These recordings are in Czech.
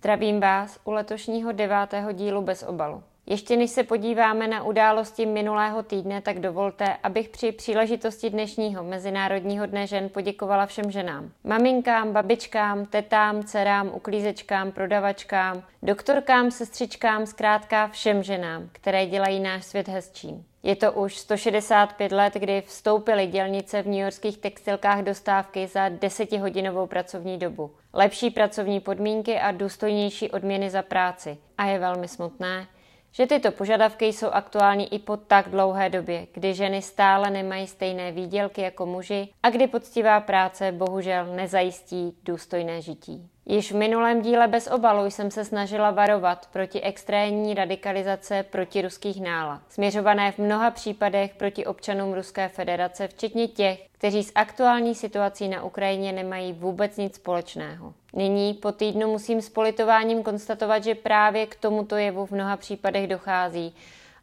Zdravím vás u letošního devátého dílu bez obalu. Ještě než se podíváme na události minulého týdne, tak dovolte, abych při příležitosti dnešního Mezinárodního dne žen poděkovala všem ženám. Maminkám, babičkám, tetám, dcerám, uklízečkám, prodavačkám, doktorkám, sestřičkám, zkrátka všem ženám, které dělají náš svět hezčím. Je to už 165 let, kdy vstoupily dělnice v newyorských textilkách do stávky za desetihodinovou pracovní dobu. Lepší pracovní podmínky a důstojnější odměny za práci. A je velmi smutné, že tyto požadavky jsou aktuální i po tak dlouhé době, kdy ženy stále nemají stejné výdělky jako muži a kdy poctivá práce bohužel nezajistí důstojné žití. Již v minulém díle bez obalu jsem se snažila varovat proti extrémní radikalizace protiruských nálad, směřované v mnoha případech proti občanům Ruské federace, včetně těch, kteří s aktuální situací na Ukrajině nemají vůbec nic společného. Nyní po týdnu musím s politováním konstatovat, že právě k tomuto jevu v mnoha případech dochází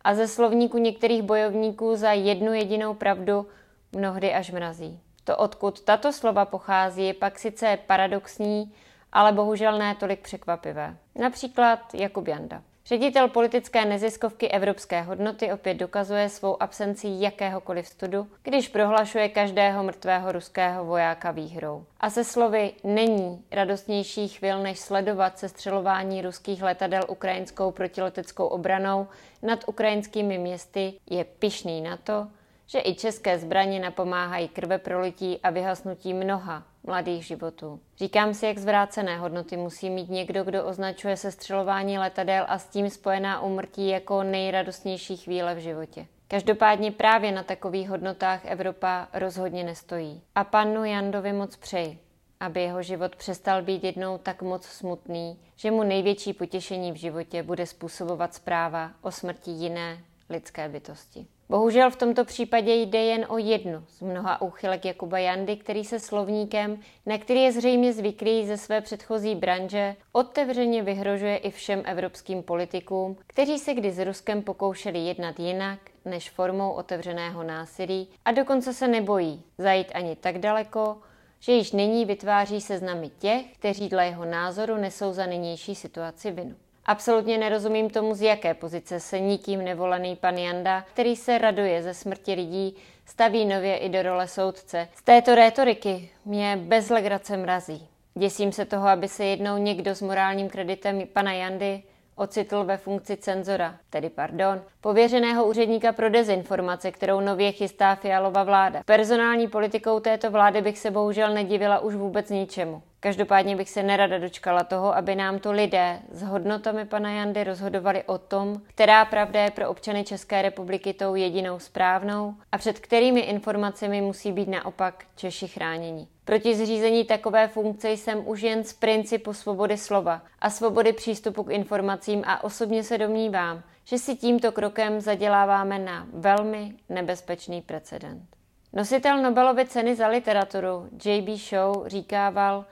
a ze slovníku některých bojovníků za jednu jedinou pravdu mnohdy až mrazí. To, odkud tato slova pochází, je pak sice paradoxní, ale bohužel ne tolik překvapivé. Například Jakub Janda. Ředitel politické neziskovky Evropské hodnoty opět dokazuje svou absenci jakéhokoliv studu, když prohlašuje každého mrtvého ruského vojáka výhrou. A se slovy není radostnější chvil, než sledovat sestřelování ruských letadel ukrajinskou protileteckou obranou nad ukrajinskými městy, je pišný na to, že i české zbraně napomáhají krve prolití a vyhasnutí mnoha mladých životů. Říkám si, jak zvrácené hodnoty musí mít někdo, kdo označuje sestřelování letadel a s tím spojená úmrtí jako nejradostnější chvíle v životě. Každopádně právě na takových hodnotách Evropa rozhodně nestojí. A panu Jandovi moc přeji, aby jeho život přestal být jednou tak moc smutný, že mu největší potěšení v životě bude způsobovat zpráva o smrti jiné lidské bytosti. Bohužel v tomto případě jde jen o jednu z mnoha úchylek Jakuba Jandy, který se slovníkem, na který je zřejmě zvyklý ze své předchozí branže, otevřeně vyhrožuje i všem evropským politikům, kteří se kdy s Ruskem pokoušeli jednat jinak než formou otevřeného násilí a dokonce se nebojí zajít ani tak daleko, že již nyní vytváří seznamy těch, kteří dle jeho názoru nesou za nynější situaci vinu. Absolutně nerozumím tomu, z jaké pozice se nikým nevolený pan Janda, který se raduje ze smrti lidí, staví nově i do role soudce. Z této rétoriky mě bez legrace mrazí. Děsím se toho, aby se jednou někdo s morálním kreditem pana Jandy ocitl ve funkci cenzora, tedy pardon, pověřeného úředníka pro dezinformace, kterou nově chystá Fialova vláda. Personální politikou této vlády bych se bohužel nedivila už vůbec ničemu. Každopádně bych se nerada dočkala toho, aby nám to lidé s hodnotami pana Jandy rozhodovali o tom, která pravda je pro občany České republiky tou jedinou správnou a před kterými informacemi musí být naopak Češi chráněni. Proti zřízení takové funkce jsem už jen z principu svobody slova a svobody přístupu k informacím a osobně se domnívám, že si tímto krokem zaděláváme na velmi nebezpečný precedent. Nositel Nobelovy ceny za literaturu J.B. Shaw říkával,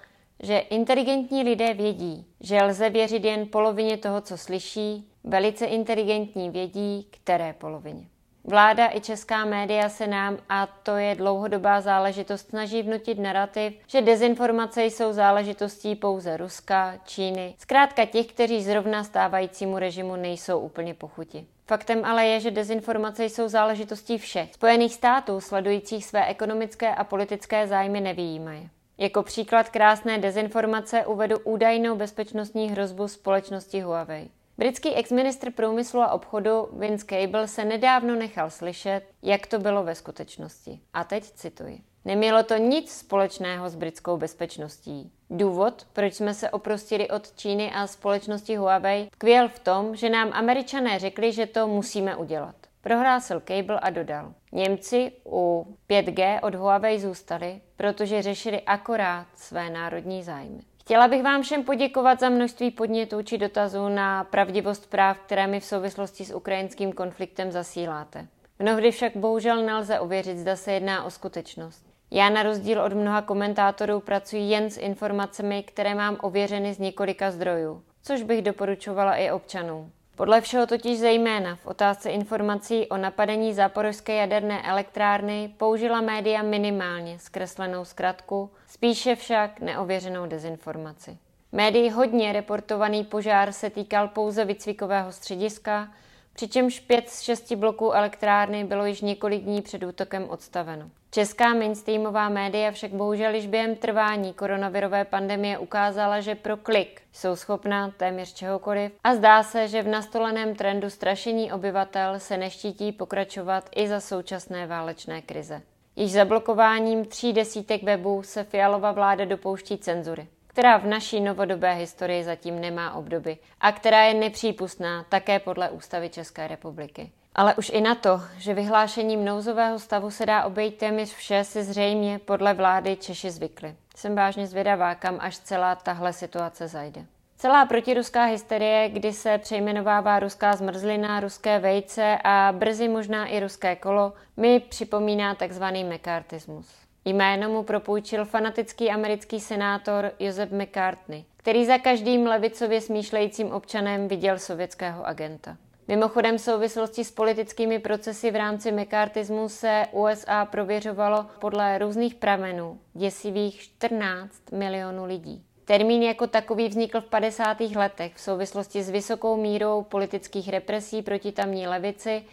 že inteligentní lidé vědí, že lze věřit jen polovině toho, co slyší, velice inteligentní vědí, které polovině. Vláda i česká média se nám, a to je dlouhodobá záležitost, snaží vnutit narrativ, že dezinformace jsou záležitostí pouze Ruska, Číny, zkrátka těch, kteří zrovna stávajícímu režimu nejsou úplně pochuti. Faktem ale je, že dezinformace jsou záležitostí všech. Spojených států sledujících své ekonomické a politické zájmy nevýjímají. Jako příklad krásné dezinformace uvedu údajnou bezpečnostní hrozbu společnosti Huawei. Britský exministr průmyslu a obchodu Vince Cable se nedávno nechal slyšet, jak to bylo ve skutečnosti. A teď cituji. Nemělo to nic společného s britskou bezpečností. Důvod, proč jsme se oprostili od Číny a společnosti Huawei, tkvěl v tom, že nám američané řekli, že to musíme udělat. Prohlásil Cable a dodal. Němci u 5G od Huawei zůstali, protože řešili akorát své národní zájmy. Chtěla bych vám všem poděkovat za množství podnětů či dotazů na pravdivost práv, které mi v souvislosti s ukrajinským konfliktem zasíláte. Mnohdy však bohužel nelze ověřit, zda se jedná o skutečnost. Já na rozdíl od mnoha komentátorů pracuji jen s informacemi, které mám ověřeny z několika zdrojů, což bych doporučovala i občanům. Podle všeho totiž zejména v otázce informací o napadení záporožské jaderné elektrárny použila média minimálně zkreslenou zkratku, spíše však neověřenou dezinformaci. Médii hodně reportovaný požár se týkal pouze výcvikového střediska, přičemž pět z šesti bloků elektrárny bylo již několik dní před útokem odstaveno. Česká mainstreamová média však bohužel již během trvání koronavirové pandemie ukázala, že pro klik jsou schopná téměř čehokoliv a zdá se, že v nastoleném trendu strašení obyvatel se neštítí pokračovat i za současné válečné krize. Již zablokováním tří desítek webů se Fialova vláda dopouští cenzury která v naší novodobé historii zatím nemá obdoby a která je nepřípustná také podle Ústavy České republiky. Ale už i na to, že vyhlášením nouzového stavu se dá obejít téměř vše, si zřejmě podle vlády Češi zvykli. Jsem vážně zvědavá, kam až celá tahle situace zajde. Celá protiruská hysterie, kdy se přejmenovává ruská zmrzlina, ruské vejce a brzy možná i ruské kolo, mi připomíná takzvaný mekartismus. Jméno mu propůjčil fanatický americký senátor Joseph McCartney, který za každým levicově smýšlejícím občanem viděl sovětského agenta. Mimochodem v souvislosti s politickými procesy v rámci mekartismu se USA prověřovalo podle různých pramenů děsivých 14 milionů lidí. Termín jako takový vznikl v 50. letech v souvislosti s vysokou mírou politických represí proti tamní levici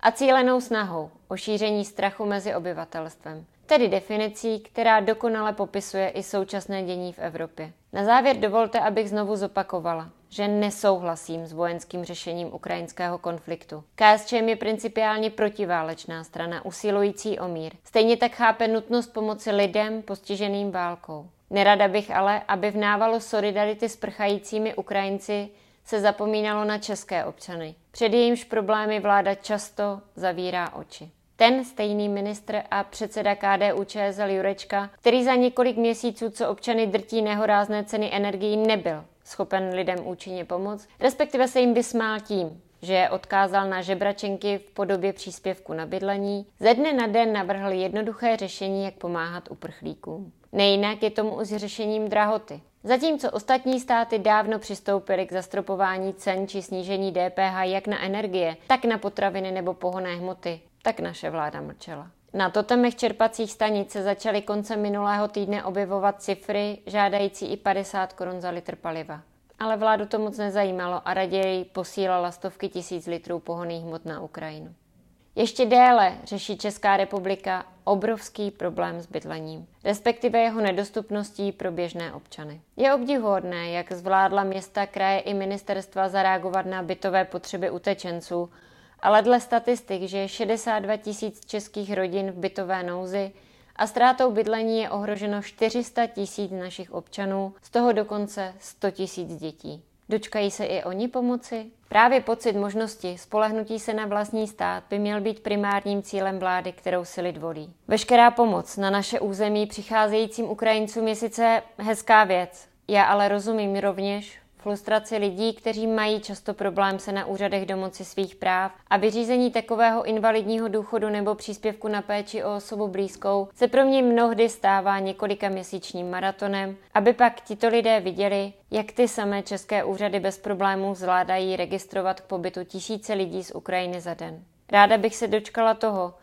a cílenou snahou o šíření strachu mezi obyvatelstvem tedy definicí, která dokonale popisuje i současné dění v Evropě. Na závěr dovolte, abych znovu zopakovala, že nesouhlasím s vojenským řešením ukrajinského konfliktu. KSČM je principiálně protiválečná strana usilující o mír. Stejně tak chápe nutnost pomoci lidem postiženým válkou. Nerada bych ale, aby v návalu solidarity s prchajícími Ukrajinci se zapomínalo na české občany. Před jejímž problémy vláda často zavírá oči. Ten stejný ministr a předseda KDU ČSL Jurečka, který za několik měsíců, co občany drtí nehorázné ceny energií, nebyl schopen lidem účinně pomoct, respektive se jim vysmál tím, že je odkázal na žebračenky v podobě příspěvku na bydlení, ze dne na den navrhl jednoduché řešení, jak pomáhat uprchlíkům. Nejinak je tomu s řešením drahoty. Zatímco ostatní státy dávno přistoupily k zastropování cen či snížení DPH jak na energie, tak na potraviny nebo pohonné hmoty, tak naše vláda mlčela. Na totemech čerpacích stanic se začaly koncem minulého týdne objevovat cifry žádající i 50 korun za litr paliva. Ale vládu to moc nezajímalo a raději posílala stovky tisíc litrů pohoných hmot na Ukrajinu. Ještě déle řeší Česká republika obrovský problém s bydlením, respektive jeho nedostupností pro běžné občany. Je obdivuhodné, jak zvládla města, kraje i ministerstva zareagovat na bytové potřeby utečenců ale dle statistik, že je 62 tisíc českých rodin v bytové nouzi a ztrátou bydlení je ohroženo 400 tisíc našich občanů, z toho dokonce 100 tisíc dětí. Dočkají se i oni pomoci? Právě pocit možnosti spolehnutí se na vlastní stát by měl být primárním cílem vlády, kterou si lid volí. Veškerá pomoc na naše území přicházejícím Ukrajincům je sice hezká věc, já ale rozumím rovněž frustraci lidí, kteří mají často problém se na úřadech domoci svých práv a vyřízení takového invalidního důchodu nebo příspěvku na péči o osobu blízkou se pro mě mnohdy stává několika měsíčním maratonem, aby pak tito lidé viděli, jak ty samé české úřady bez problémů zvládají registrovat k pobytu tisíce lidí z Ukrajiny za den. Ráda bych se dočkala toho,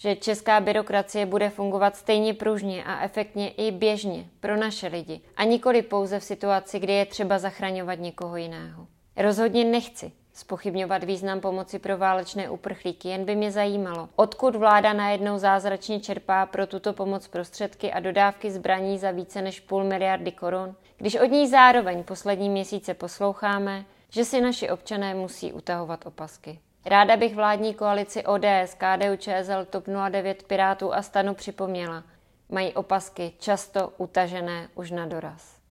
že česká byrokracie bude fungovat stejně pružně a efektně i běžně pro naše lidi a nikoli pouze v situaci, kdy je třeba zachraňovat někoho jiného. Rozhodně nechci spochybňovat význam pomoci pro válečné uprchlíky, jen by mě zajímalo, odkud vláda najednou zázračně čerpá pro tuto pomoc prostředky a dodávky zbraní za více než půl miliardy korun, když od ní zároveň poslední měsíce posloucháme, že si naši občané musí utahovat opasky. Ráda bych vládní koalici ODS, KDU, ČSL, TOP 09, Pirátů a Stanu připomněla. Mají opasky často utažené už na doraz.